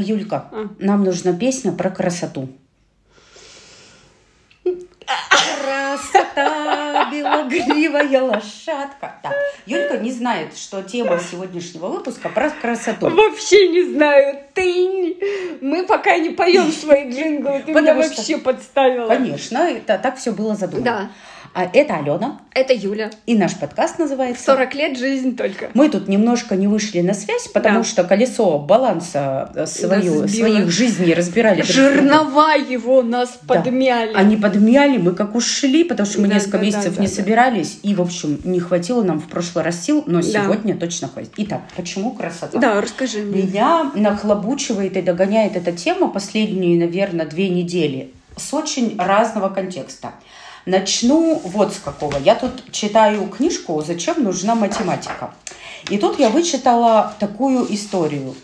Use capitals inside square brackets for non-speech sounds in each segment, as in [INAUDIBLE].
Юлька, А. нам нужна песня про красоту. Красота, белогривая лошадка. Так, Юлька не знает, что тема сегодняшнего выпуска про красоту. Вообще не знаю. Ты... Мы пока не поем свои джинглы. Ты меня Потому что- вообще подставила. Конечно, это так все было задумано. Да. А это Алена, Это Юля. и наш подкаст называется 40 лет жизнь только. Мы тут немножко не вышли на связь, потому Да. что колесо баланса э, свою, своих жизней разбирали. Жернова его нас Да. подмяли. Они подмяли, мы как ушли, потому что мы Да, несколько да, месяцев да, не да, да. собирались, и, в общем, не хватило нам в прошлый раз сил, но Да. сегодня точно хватит. Итак, почему красота? Да, расскажи мне. Меня нахлобучивает и догоняет эта тема последние, наверное, две недели с очень разного контекста. Начну вот с какого. Я тут читаю книжку «Зачем нужна математика?». И тут я вычитала такую историю.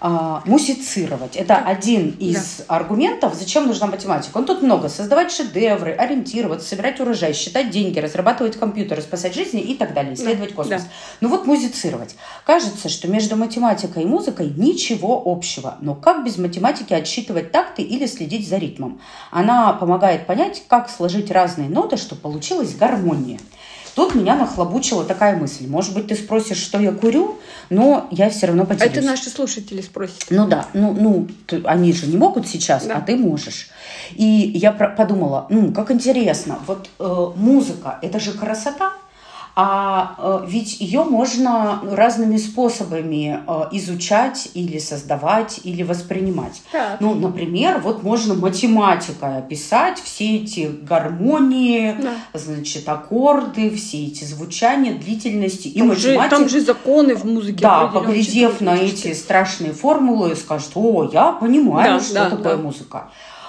А, мусицировать. Это один из аргументов, зачем нужна математика. Он тут много. Создавать шедевры, ориентироваться, собирать урожай, считать деньги, разрабатывать компьютеры, спасать жизни и так далее, исследовать космос. да. Ну вот музицировать. Кажется, что между математикой и музыкой ничего общего. Но как без математики отсчитывать такты или следить за ритмом? Она помогает понять, как сложить разные ноты, чтобы получилась гармония. Тут меня нахлобучила такая мысль. Может быть, ты спросишь, что я курю, но я все равно поделюсь. Это наши слушатели спросят. Ну да, ну, ну ты- они же не могут сейчас, Да. а ты можешь. И я про- подумала, ну, как интересно, вот э, музыка, это же красота, а э, ведь ее можно разными способами э, изучать или создавать, или воспринимать. Так. Ну, например, вот можно математикой описать все эти гармонии, Да. значит, аккорды, все эти звучания, длительности. И Там же, математик- там же законы в музыке. да, поглядев на эти страшные формулы, скажет, о, я понимаю, Да, что да, такое да. музыка.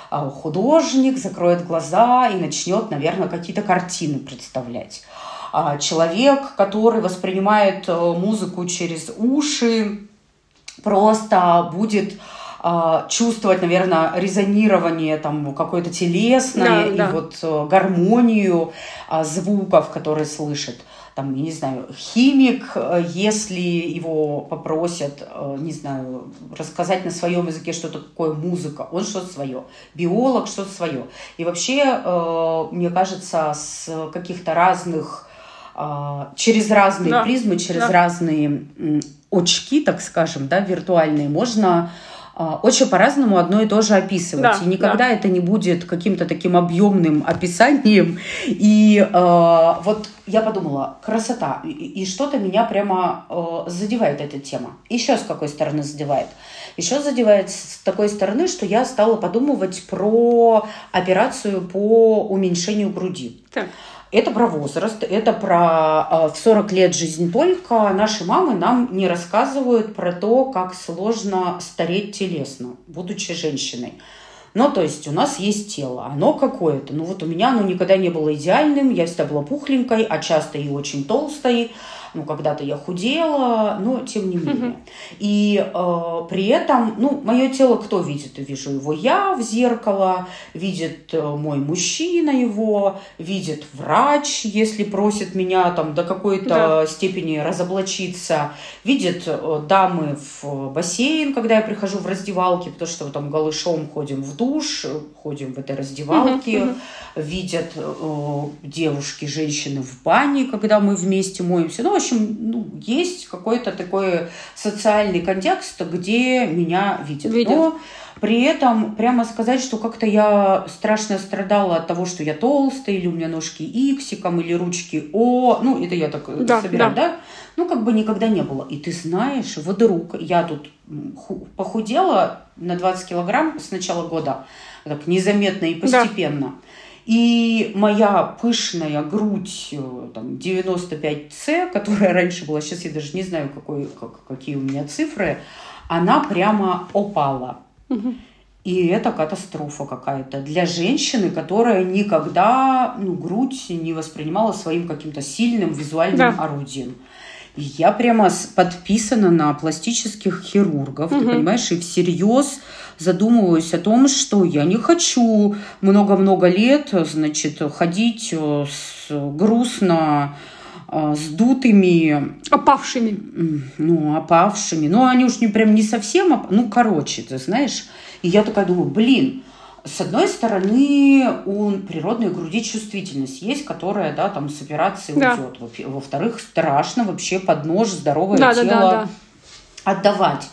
А художник закроет глаза и начнет, наверное, какие-то картины представлять. А человек, который воспринимает э, музыку через уши, просто будет а, чувствовать, наверное, резонирование там какое-то телесное Да, и да. вот э, гармонию а, звуков, которые слышит. Там, я не знаю, химик, э, если его попросят, не знаю, рассказать на своем языке, что такое музыка, он что-то свое. Биолог что-то свое. И вообще, мне кажется, с каких-то разных через разные Да, призмы, через да. разные очки, так скажем, да, виртуальные, можно а, очень по-разному одно и то же описывать. Да, и никогда это не будет каким-то таким объемным описанием. [LAUGHS] И а, вот я подумала, красота. И, и что-то меня прямо а, задевает эта тема. Еще с какой стороны задевает? Еще задевает с такой стороны, что я стала подумывать про операцию по уменьшению груди. Так. Это про возраст, это про э, в 40 лет жизнь только. Наши мамы нам не рассказывают про то, как сложно стареть телесно, будучи женщиной. Ну, то есть у нас есть тело, оно какое-то. Ну, вот у меня оно никогда не было идеальным, я всегда была пухленькой, а часто и очень толстой. Ну, когда-то я худела, но тем не менее. И э, при этом, ну, мое тело кто видит? Вижу его я в зеркало, видит э, мой мужчина его, видит врач, если просит меня там до какой-то Да. степени разоблачиться, видит э, дамы в бассейн, когда я прихожу в раздевалке, потому что там голышом ходим в душ, ходим в этой раздевалке, видят э, девушки, женщины в бане, когда мы вместе моемся. Ну, общем, ну, есть какой-то такой социальный контекст, где меня видят. Видят. Но при этом прямо сказать, что как-то я страшно страдала от того, что я толстая, или у меня ножки иксиком, или ручки О. Ну, это я так Да, собираю, да. да? Ну, как бы никогда не было. И ты знаешь, вдруг я тут похудела на 20 килограмм с начала года, так незаметно и Да. И моя пышная грудь э, там, 95С, которая раньше была, сейчас я даже не знаю, какой, как- какие у меня цифры, она прямо опала. И это катастрофа какая-то для женщины, которая никогда ну, грудь не воспринимала своим каким-то сильным визуальным Да. орудием. Я прямо подписана на пластических хирургов, ты Мгм. понимаешь, и всерьез задумываюсь о том, что я не хочу много-много лет, значит, ходить э, с грустно э, сдутыми, Опавшими. ну, опавшими. Ну, они уж не прям не совсем, оп- ну, короче, ты знаешь. И я такая думаю, блин, с одной стороны, у природной груди чувствительность есть, которая, да, там с операцией Да. уйдет. Во- Во-вторых, страшно вообще под нож здоровое Да, да, тело да, да. отдавать.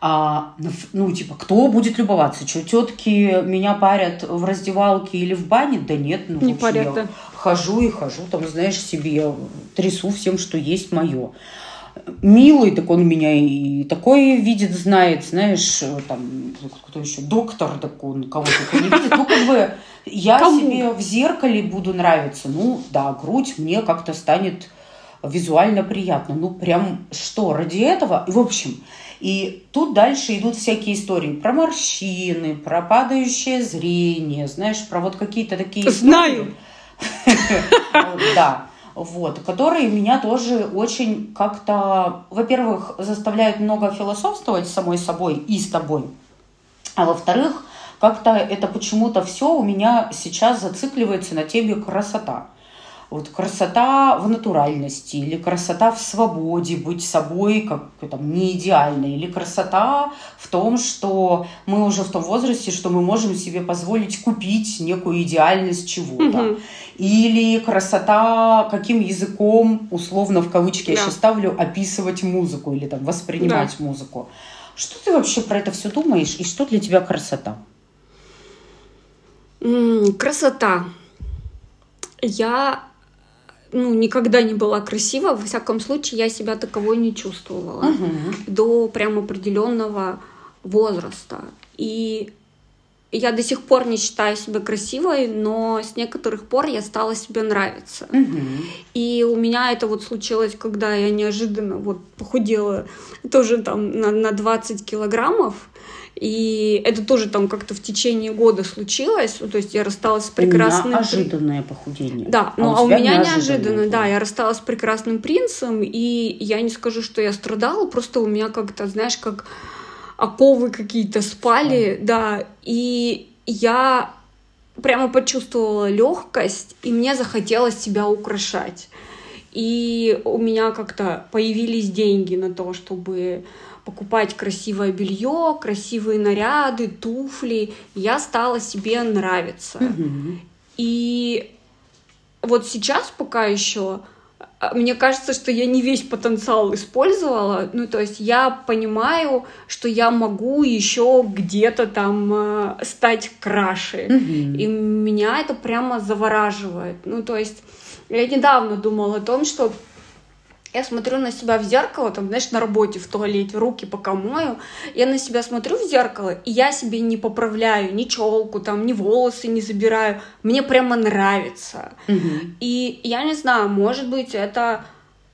А, ну, ну, типа, кто будет любоваться? Что, тетки меня парят в раздевалке или в бане? Да нет, ну, Не в общем, парят, я да. хожу и хожу, там, знаешь, себе трясу всем, что есть мое. Милый, так он меня и такое видит, знает, знаешь, там, кто еще, доктор, так он кого только не видит. Ну, как бы, я Кому? себе в зеркале буду нравиться. Ну, да, грудь мне как-то станет визуально приятно. Ну, прям что, ради этого? И, в общем, и тут дальше идут всякие истории про морщины, про падающее зрение, знаешь, про вот какие-то такие... Знаю. [LAUGHS] Да, вот, которые меня тоже очень как-то, во-первых, заставляют много философствовать самой собой и с тобой, а во-вторых, как-то это почему-то все у меня сейчас зацикливается на теме красота. Вот красота в натуральности, или красота в свободе быть собой, как там, не идеально, или красота в том, что мы уже в том возрасте, что мы можем себе позволить купить некую идеальность чего-то. Мгм. Или красота, каким языком, условно в кавычки я Да. сейчас ставлю, описывать музыку или там воспринимать музыку. Что ты вообще про это все думаешь и что для тебя красота? Красота. Я ну, никогда не была красива, во всяком случае, я себя таковой не чувствовала Мгм. до прям определенного возраста. И я до сих пор не считаю себя красивой, но с некоторых пор я стала себе нравиться. Мгм. И у меня это вот случилось, когда я неожиданно вот похудела тоже там на, на 20 килограммов. И это тоже там как-то в течение года случилось. Ну, То есть я рассталась с У меня прекрасным... ожиданное похудение. Да, ну а у, меня неожиданно, да, я рассталась с прекрасным принцем, и я не скажу, что я страдала, просто у меня как-то, знаешь, как оковы какие-то спали, да, и я прямо почувствовала легкость, и мне захотелось себя украшать. И у меня как-то появились деньги на то, чтобы покупать красивое белье, красивые наряды, туфли. Я стала себе нравиться. Мгм. И вот сейчас пока еще а, мне кажется, что я не весь потенциал использовала. Ну, то есть я понимаю, что я могу еще где-то там э, стать краше. Мгм. И меня это прямо завораживает. Ну, то есть я недавно думала о том, что я смотрю на себя в зеркало, там, знаешь, на работе, в туалете, руки пока мою, я на себя смотрю в зеркало, и я себе не поправляю ни челку, там, ни волосы не забираю. Мне прямо нравится. Мгм. И я не знаю, может быть, это,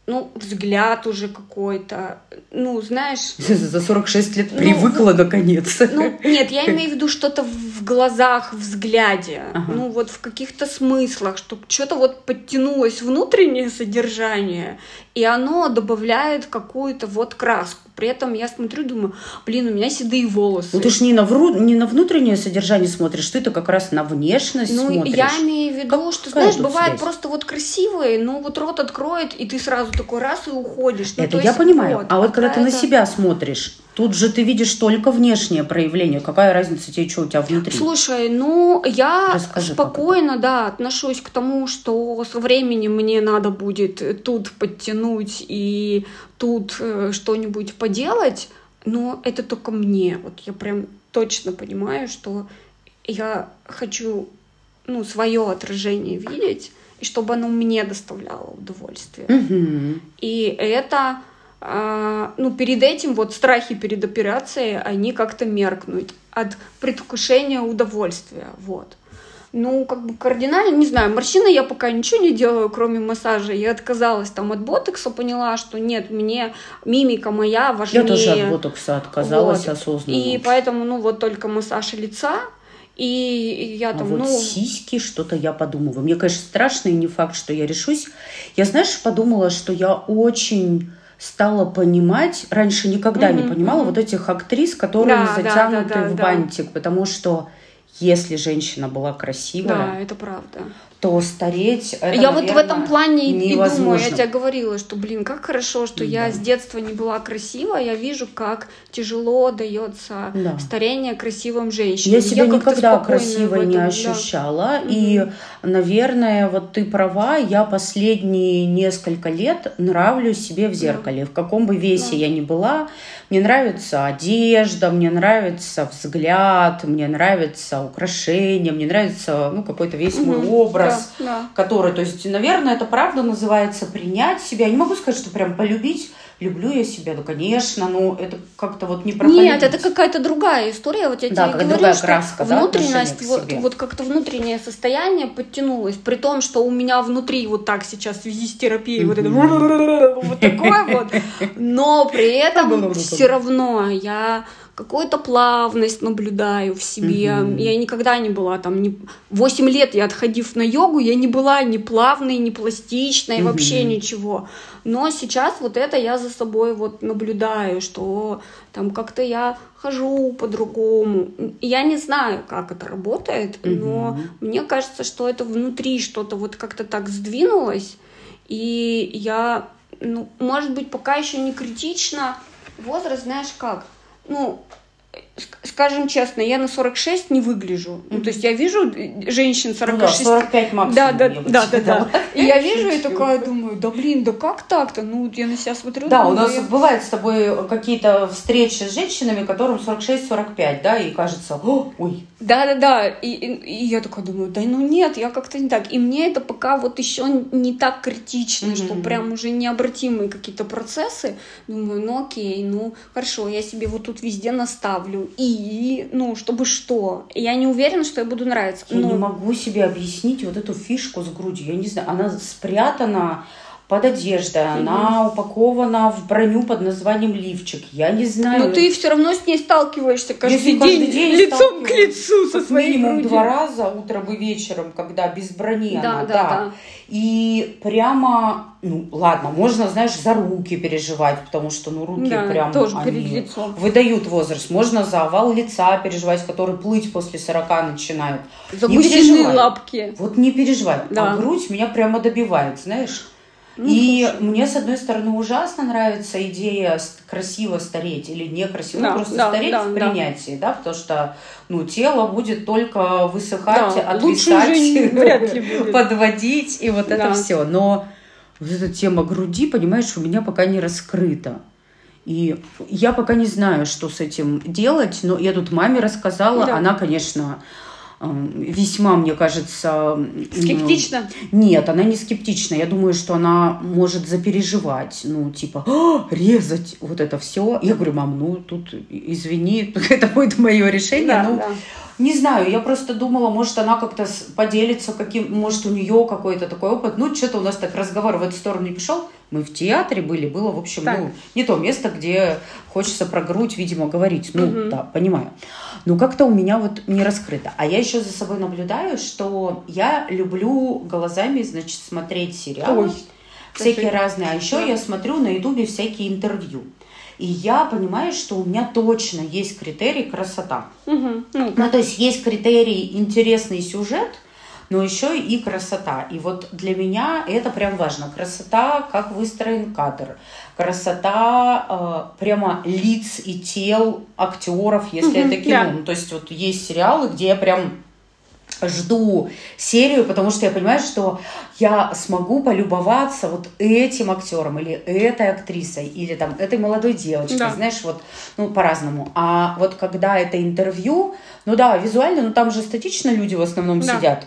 ну, взгляд уже какой-то. Ну, знаешь, За 46 лет Ну, привыкла наконец. ну, нет, я имею в виду что-то в глазах, в взгляде, Ага. ну вот в каких-то смыслах, что что-то вот подтянулось внутреннее содержание, и оно добавляет какую-то вот краску. При этом я смотрю, думаю, блин, у меня седые волосы. Ну ты ж не на, вру- не на внутреннее содержание смотришь, ты-то как раз на внешность Ну, смотришь. я имею в виду, Как- что, знаешь, бывает связь? просто вот красивые, ну вот рот откроет, и ты сразу такой раз и уходишь. Ну, Это то я есть понимаю. вот, а вот когда ты на себя смотришь, тут же ты видишь только внешнее проявление. Какая разница тебе, что у тебя внутри? Слушай, ну я Расскажи, спокойно, да, отношусь к тому, что со временем мне надо будет тут подтянуть и тут э, что-нибудь поделать, но это только мне. Вот я прям точно понимаю, что я хочу ну, свое отражение видеть, и чтобы оно мне доставляло удовольствие. Мгм. И это, а, ну, перед этим вот страхи перед операцией, они как-то меркнут от предвкушения удовольствия, вот. Ну, как бы кардинально, не знаю, морщины я пока ничего не делаю, кроме массажа. Я отказалась там от ботокса, поняла, что нет, мне мимика моя важнее. Я тоже от ботокса отказалась Вот. осознанно. И поэтому, ну, вот только массаж лица, и я А там, вот ну... сиськи, что-то я подумываю. Мне, конечно, страшно, и не факт, что я решусь. Я, знаешь, подумала, что я очень стала понимать, раньше никогда не Мгм, понимала мгм. вот этих актрис, которые Да, да, затянуты да, да, в да. бантик, потому что если женщина была красивая, да, это правда то стареть это, Я наверное, вот в этом плане невозможно. и думаю, я тебе говорила, что, блин, как хорошо, что да. я с детства не была красива, я вижу, как тяжело дается да. старение красивым женщинам. Я себя я никогда красивой не ощущала, да. и, наверное, вот ты права, я последние несколько лет нравлюсь себе в зеркале, да. в каком бы весе да. я ни была, мне нравится одежда, мне нравится взгляд, мне нравится украшение, мне нравится ну, какой-то весь угу. мой образ образ, да, да. который, то есть, наверное, это правда называется принять себя. Я не могу сказать, что прям полюбить, люблю я себя, ну, конечно, но это как-то вот не про Нет, это какая-то другая история. Вот я да, тебе говорю, другая что краска, внутренность, да, вот, вот как-то внутреннее состояние подтянулось, при том, что у меня внутри вот так сейчас в связи с терапией вот это [LAUGHS] вот такое вот, но при этом все равно я какую-то плавность наблюдаю в себе. Mm-hmm. Я никогда не была там... Не... 8 лет я отходив на йогу, я не была ни плавной, ни пластичной, mm-hmm. вообще ничего. Но сейчас вот это я за собой вот наблюдаю, что там как-то я хожу по-другому. Я не знаю, как это работает, mm-hmm. но мне кажется, что это внутри что-то вот как-то так сдвинулось, и я, ну, может быть, пока еще не критично. Возраст, знаешь как? Ну, скажем честно, я на 46 не выгляжу. Mm-hmm. Ну, то есть я вижу женщин 46. Ну, да, 45 максимум. Да, да, да, да, да. И я вижу и такая думаю, да блин, да как так-то? Ну, я на себя смотрю. Да, у нас бывает с тобой какие-то встречи с женщинами, которым 46-45, да, и кажется, ой. Да, да, да. И, я такая думаю, да ну нет, я как-то не так. И мне это пока вот еще не так критично, что прям уже необратимые какие-то процессы. Думаю, ну окей, ну хорошо, я себе вот тут везде наставлю. И, ну, чтобы что? Я не уверена, что я буду нравиться. Я но... не могу себе объяснить вот эту фишку с грудью. Я не знаю, она спрятана под одеждой, mm-hmm. она упакована в броню под названием лифчик. Я не знаю. Но ты все равно с ней сталкиваешься каждый, Если день, каждый день лицом к лицу со своей минимум грудью. два раза, утром и вечером, когда без брони да, она, да. да. да. И прямо, ну ладно, можно, знаешь, за руки переживать, потому что, ну, руки да, прям тоже они перед лицом. выдают возраст. Можно за овал лица переживать, который плыть после 40 начинает. За не лапки. Вот не переживай. Да. А грудь меня прямо добивает, знаешь. Ну, и слушай. мне, с одной стороны, ужасно нравится идея красиво стареть или некрасиво, да, просто да, стареть да, в принятии, да. да, потому что ну, тело будет только высыхать, да, отвисать, [LAUGHS] подводить, и вот да. это все. Но вот эта тема груди, понимаешь, у меня пока не раскрыта. И я пока не знаю, что с этим делать, но я тут маме рассказала, да. она, конечно, весьма, мне кажется... Скептично? Нет, она не скептична. Я думаю, что она может запереживать. Ну, типа, «А, резать вот это все. Я говорю, мам, ну, тут, извини, [LAUGHS] это будет мое решение. Да, ну, да. Не знаю, я просто думала, может, она как-то поделится, каким, может, у нее какой-то такой опыт. Ну, что-то у нас так разговор в эту сторону не пошел. Мы в театре были, было, в общем, так. ну, не то место, где хочется про грудь, видимо, говорить. Ну, угу. да, понимаю. Но как-то у меня вот не раскрыто. А я еще за собой наблюдаю, что я люблю глазами, значит, смотреть сериалы. Ой, всякие это... разные. А еще да. я смотрю на ютубе всякие интервью. И я понимаю, что у меня точно есть критерий красота. Угу. Ну, то есть есть критерий интересный сюжет, но еще и красота. И вот для меня это прям важно. Красота, как выстроен кадр, красота э, прямо лиц и тел актеров, если mm-hmm, это кино. Yeah. Ну, то есть вот есть сериалы, где я прям жду серию, потому что я понимаю, что я смогу полюбоваться вот этим актером или этой актрисой или там этой молодой девочкой, да. знаешь, вот ну по-разному. А вот когда это интервью, ну да, визуально, ну там же статично люди в основном да. сидят.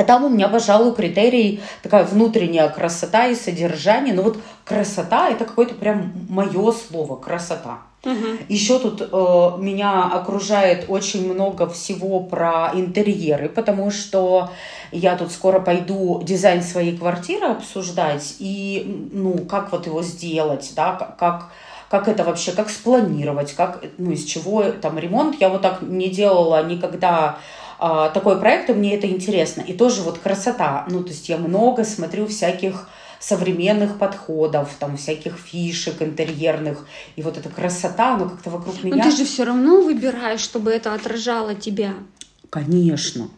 А там у меня, пожалуй, критерий такая внутренняя красота и содержание. Но вот красота это какое-то прям мое слово красота. Угу. Еще тут э, меня окружает очень много всего про интерьеры, потому что я тут скоро пойду дизайн своей квартиры обсуждать и ну как вот его сделать, да, как как это вообще, как спланировать, как, ну, из чего там ремонт. Я вот так не делала никогда а, такой проект, и мне это интересно. И тоже вот красота. Ну, то есть я много смотрю всяких современных подходов, там всяких фишек интерьерных. И вот эта красота, она как-то вокруг меня. Но ты же все равно выбираешь, чтобы это отражало тебя. Конечно.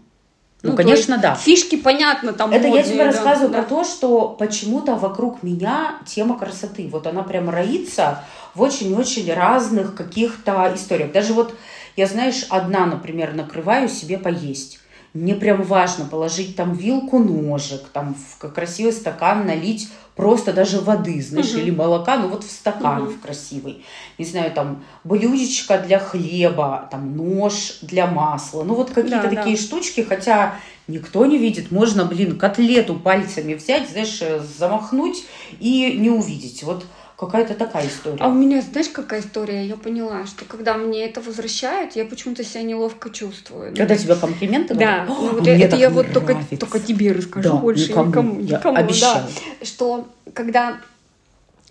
Ну, то конечно, да. Фишки, понятно, там Это я модные, тебе да, рассказываю да. про то, что почему-то вокруг меня тема красоты. Вот она прям роится в очень-очень разных каких-то историях. Даже вот я, знаешь, одна, например, накрываю себе поесть. Мне прям важно положить там вилку, ножик, там в красивый стакан налить просто даже воды, знаешь, Мгм. или молока, ну вот в стакан Мгм. в красивый. Не знаю, там блюдечко для хлеба, там нож для масла. Ну вот какие-то Да, да. такие штучки, хотя никто не видит. Можно, блин, котлету пальцами взять, знаешь, э, замахнуть и не увидеть. Вот какая-то такая история. А у меня, знаешь, какая история? Я поняла, что когда мне это возвращают, я почему-то себя неловко чувствую. Когда тебе комплименты Да, ну «О, [GASPS] вот мне это я вот только, нравится». только тебе расскажу, Да, больше никому, никому, я никому, обещаю. да. Что когда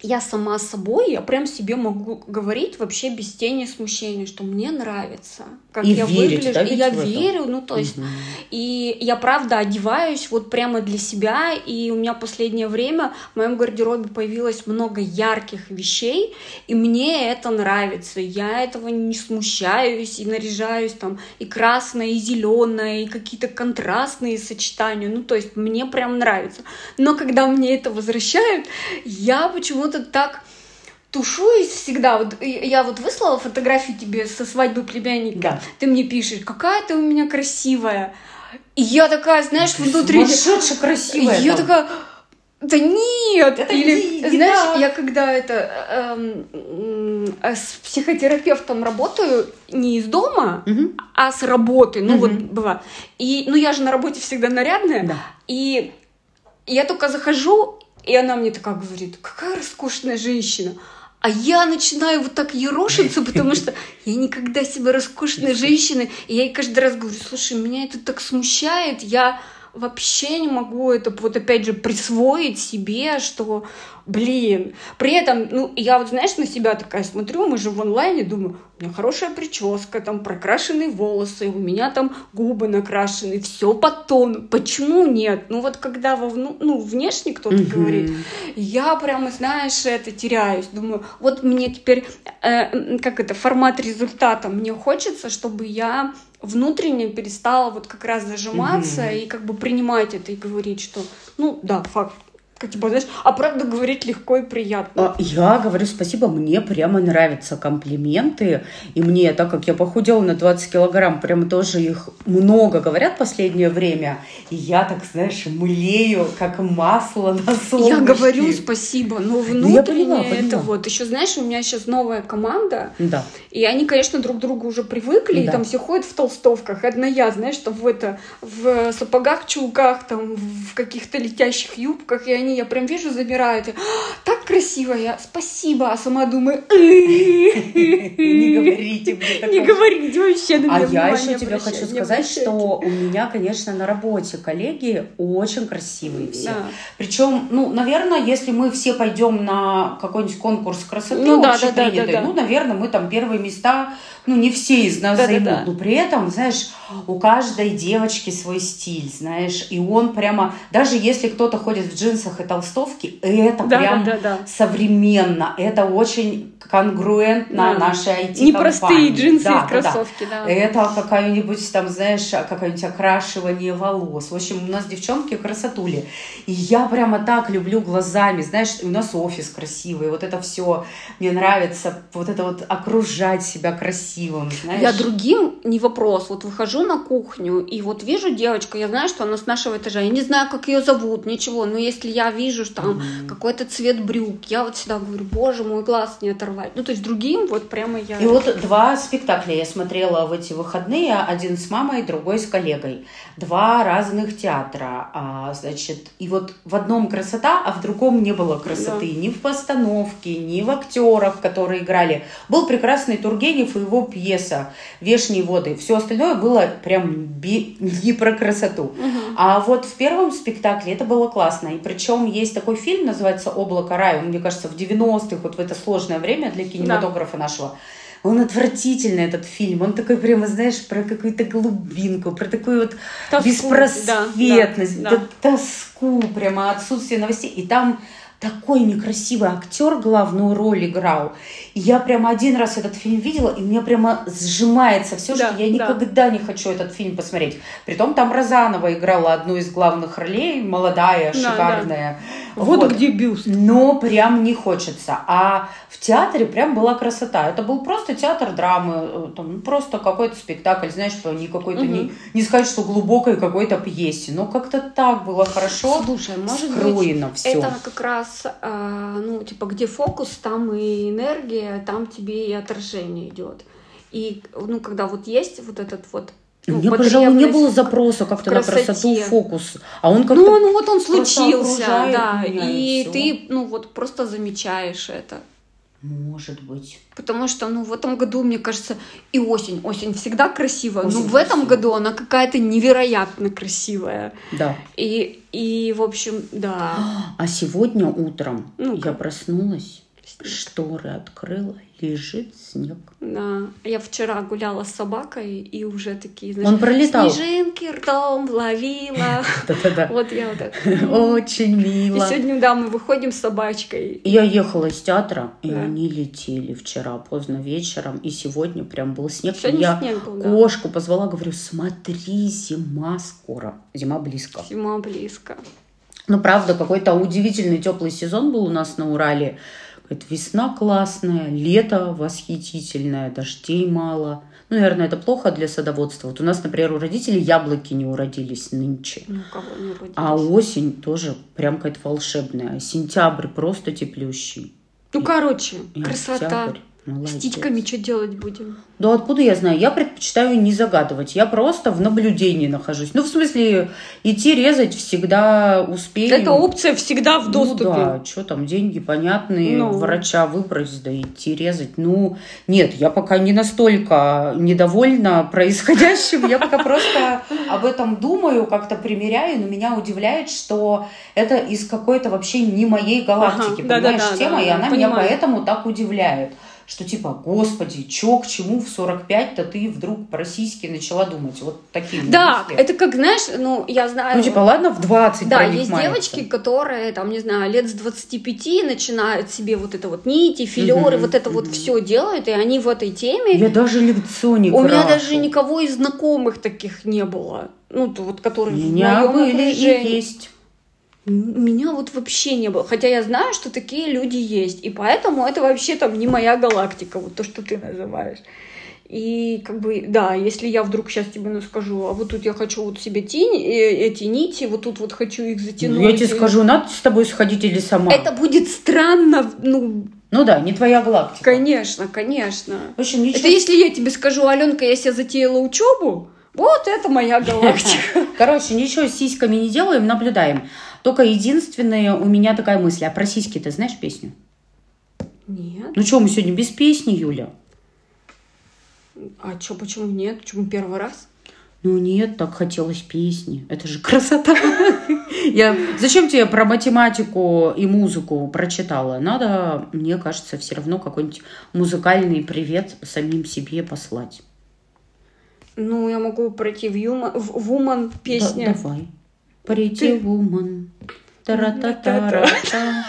я сама собой, я прям себе могу говорить вообще без тени смущения, что мне нравится, как И я верить, выгляжу, да, и я верю, ну то есть Мгм. и я правда одеваюсь вот прямо для себя, и у меня последнее время в моем гардеробе появилось много ярких вещей, и мне это нравится. Я этого не смущаюсь и наряжаюсь там и красное, и зеленое, и какие-то контрастные сочетания. Ну, то есть мне прям нравится. Но когда мне это возвращают, я почему-то так тушуюсь всегда. Вот я вот выслала фотографию тебе со свадьбы племянника. Да. Ты мне пишешь, какая ты у меня красивая. И я такая, знаешь, внутри... Сумасшедше красивая. Я там. такая, да нет! Это Или, не- знаешь, так. я когда это эм, э, с психотерапевтом работаю не из дома, Мгм. а с работы. Ну, Мгм. вот бывает. И, ну, я же на работе всегда нарядная. Да. И я только захожу, и она мне такая говорит, какая роскошная женщина. А я начинаю вот так ерошиться, потому что я никогда себя роскошной женщиной. И я ей каждый раз говорю, слушай, меня это так смущает, я вообще не могу это вот опять же присвоить себе, что, блин, при этом, ну, я вот, знаешь, на себя такая смотрю, мы же в онлайне, думаю, у меня хорошая прическа, там прокрашенные волосы, у меня там губы накрашены, все по тону. Почему нет? Ну вот когда во вну- ну, внешне кто-то Мгм. говорит, я прямо, знаешь, это теряюсь. Думаю, вот мне теперь, э, как это, формат результата. Мне хочется, чтобы я внутренне перестала вот как раз зажиматься Мгм. и как бы принимать это и говорить, что, ну да, факт. Типа, знаешь, а правда говорить легко и приятно. А, Я говорю спасибо, мне прямо нравятся комплименты. И мне, так как я похудела на 20 килограмм, прямо тоже их много говорят в последнее время. И я так, знаешь, млею, как масло на солнышке. Я говорю спасибо, но Ну, внутренне я поняла, это поняла. вот. Еще знаешь, у меня сейчас новая команда, Да. И они, конечно, друг к другу уже привыкли, и Да. там все ходят в толстовках. Одна я, знаешь, там в это, в сапогах, чулках, там в каких-то летящих юбках, и они, я прям вижу, замирают. И, «А, так красиво, я спасибо, а сама думаю, Не говорите мне не говорите вообще на А я еще тебе хочу сказать, обращайте». что у меня, конечно, на работе коллеги очень красивые все. Причем, ну, наверное, если мы все пойдем на какой-нибудь конкурс красоты Ну общепринятый, ну, наверное, мы там первые места, ну, не все из нас займут. Но при этом, знаешь, у каждой девочки свой стиль, знаешь, и он прямо, даже если кто-то ходит в джинсах и толстовке, это Да, прям да, да, да. современно, это очень конгруентно Да. нашей IT Непростые джинсы да, и да, да. кроссовки, да. Это какая-нибудь там, знаешь, какое-нибудь окрашивание волос. В общем, у нас девчонки красотули. И я прямо так люблю глазами, знаешь, у нас офис красивый, вот это все мне нравится, вот это вот окружать себя красивым, знаешь. Я другим не вопрос. Вот выхожу на кухню и вот вижу девочку, я знаю, что она с нашего этажа. Я не знаю, как ее зовут, ничего. Но если я вижу, что там какой-то цвет брюк, я вот всегда говорю, боже мой, глаз не оторвать. Ну, то есть другим вот прямо я... И вот два спектакля я смотрела в эти выходные, один с мамой, другой с коллегой. Два разных театра, а, значит, и вот в одном красота, а в другом не было красоты Да. ни в постановке, ни в актерах, которые играли. Был прекрасный Тургенев и его пьеса «Вешние воды». Все остальное было прям би- не про красоту. Мгм. А вот в первом спектакле это было классно. И причем есть такой фильм, называется «Облако рая». Он, мне кажется, в 90-х, вот в это сложное время для кинематографа нашего. Он отвратительный, этот фильм. Он такой прямо, знаешь, про какую-то глубинку, про такую вот Тоску, беспросветность, да, да, да- да. тоску, прямо отсутствие новостей. И там такой некрасивый актер главную роль играл. И я прямо один раз этот фильм видела, и мне прямо сжимается все, да, что я никогда да. не хочу этот фильм посмотреть. Притом там Розанова играла одну из главных ролей, молодая, да, шикарная. Да. Вот, вот где бюст. Но прям не хочется. А в театре прям была красота. Это был просто театр драмы, э, там, ну, просто какой-то спектакль, знаешь, что не какой-то, угу. не, не сказать, что глубокой какой-то пьесе, но как-то так было хорошо Слушай, может быть, все. это как раз, э, ну, типа, где фокус, там и энергия, там тебе и отражение идет. И, ну, когда вот есть вот этот вот ну, Мне, пожалуй, не было запроса как-то на красоту, фокус. А он как-то Ну, ну вот он случился, да. И, и ты, ну, вот просто замечаешь это. Может быть. Потому что, ну, в этом году, мне кажется, и осень. Осень всегда красивая, осень но в этом году она какая-то невероятно красивая. Да. И, и в общем, да. А сегодня утром ну я проснулась. Шторы открыла, лежит снег. Да. Я вчера гуляла с собакой, и уже такие, знаешь, Он пролетал. снежинки ртом ловила. [LAUGHS] Да-да-да. Вот я вот так. Очень мило. И сегодня, да, мы выходим с собачкой. Я ехала из театра, и они летели вчера поздно вечером, и сегодня прям был снег. Я кошку позвала, говорю, смотри, зима скоро. Зима близко. Зима близко. Ну, правда, какой-то удивительный теплый сезон был у нас на Урале. Это весна классная, лето восхитительное, дождей мало. Ну, наверное, это плохо для садоводства. Вот у нас, например, у родителей яблоки не уродились нынче. Ну, кого не уродились? А осень тоже прям какая-то волшебная. Сентябрь просто теплющий. Ну, короче, и красота. Октябрь. Молодец. С птичками что делать будем? Да откуда я знаю? Я предпочитаю не загадывать. Я просто в наблюдении нахожусь. Ну, в смысле, идти резать всегда успею. Эта опция всегда в доступе. Ну да, что там, деньги понятные, ну. врача выбрать, да идти резать. Ну, нет, я пока не настолько недовольна [LAUGHS] происходящим. Я пока просто об этом думаю, как-то примеряю, но меня удивляет, что это из какой-то вообще не моей галактики, понимаешь, тема, и она меня поэтому так удивляет что типа, господи, чё, к чему в 45-то ты вдруг по-российски начала думать? Вот такие Да, мысли. это как, знаешь, ну, я знаю... Ну, типа, ладно, в 20 Да, есть мается. девочки, которые, там, не знаю, лет с 25 начинают себе вот это вот нити, филеры, угу, вот это угу. вот все делают, и они в этой теме... Я даже лицо не У крашу. меня даже никого из знакомых таких не было. Ну, то вот, которые Меня были и есть. Меня вот вообще не было. Хотя я знаю, что такие люди есть. И поэтому это вообще там не моя галактика, вот то, что ты называешь. И как бы, да, если я вдруг сейчас тебе ну, скажу, а вот тут я хочу вот себе тень, э, эти нити, вот тут вот хочу их затянуть. Ну, я тебе скажу, надо с тобой сходить или сама. Это будет странно, ну... Ну да, не твоя галактика. Конечно, конечно. В общем, ничего... Это если я тебе скажу, Аленка, я себе затеяла учебу, вот это моя галактика. [LAUGHS] Короче, ничего с сиськами не делаем, наблюдаем. Только единственное, у меня такая мысль. А про сиськи ты знаешь песню? Нет. Ну что, мы сегодня без песни, Юля? А что, почему нет? Почему первый раз? Ну нет, так хотелось песни. Это же красота. [LAUGHS] Я... Зачем тебе про математику и музыку прочитала? Надо, мне кажется, все равно какой-нибудь музыкальный привет самим себе послать. Ну, я могу пройти в, юма... в Woman песня. Да, давай. Pretty woman. Тара-та-та-ра-та.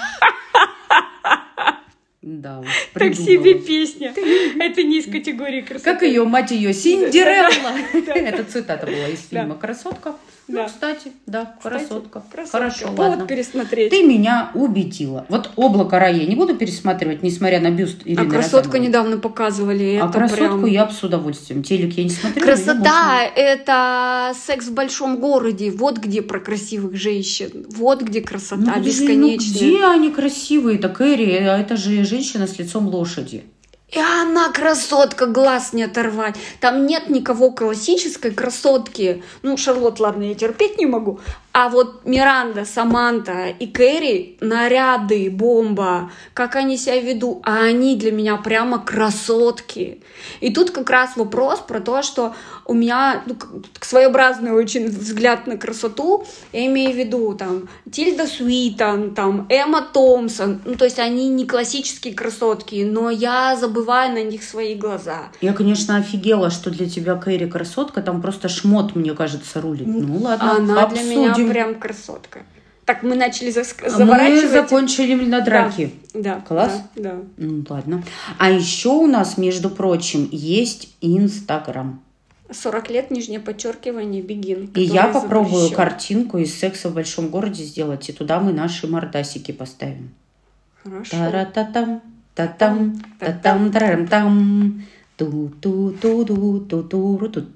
Да, Так себе песня. Это не из категории красоты. Как ее, мать ее, Синдерелла. [LAUGHS] Это цитата была из фильма «Красотка». Ну, да. кстати, да, красотка. красотка. Хорошо, Повод ладно. пересмотреть. Ты меня убедила. Вот «Облако рая» я не буду пересматривать, несмотря на бюст Ирины А «Красотку» Розановой. недавно показывали. А «Красотку» прям... я бы с удовольствием. Телек я не смотрела. Красота – это секс в большом городе. Вот где про красивых женщин. Вот где красота ну, бесконечная. Ну, где они красивые? Так Эри, а это же женщина с лицом лошади. И она красотка, глаз не оторвать. Там нет никого классической красотки. Ну, Шарлот, ладно, я терпеть не могу. А вот Миранда, Саманта и Кэрри наряды, бомба, как они себя ведут, а они для меня прямо красотки. И тут как раз вопрос про то, что у меня ну, своеобразный очень взгляд на красоту. Я имею в виду там Тильда Суитон, там Эмма Томпсон. Ну, то есть они не классические красотки, но я забываю на них свои глаза. Я, конечно, офигела, что для тебя Кэрри красотка. Там просто шмот, мне кажется, рулит. Ну ладно, Она обсудим. для меня прям красотка. Так, мы начали зас- Мы заворачивать. закончили на драки. Да. Класс. Да, да. Ну, ладно. А еще у нас, между прочим, есть Инстаграм. 40 лет, нижнее подчеркивание, бегин. И я попробую запрещен. картинку из секса в большом городе сделать, и туда мы наши мордасики поставим. Хорошо. Тара-та-там, та-там, та-там, тарам-там. Ту-ту-ту-ду, ту-туру-ту-ту.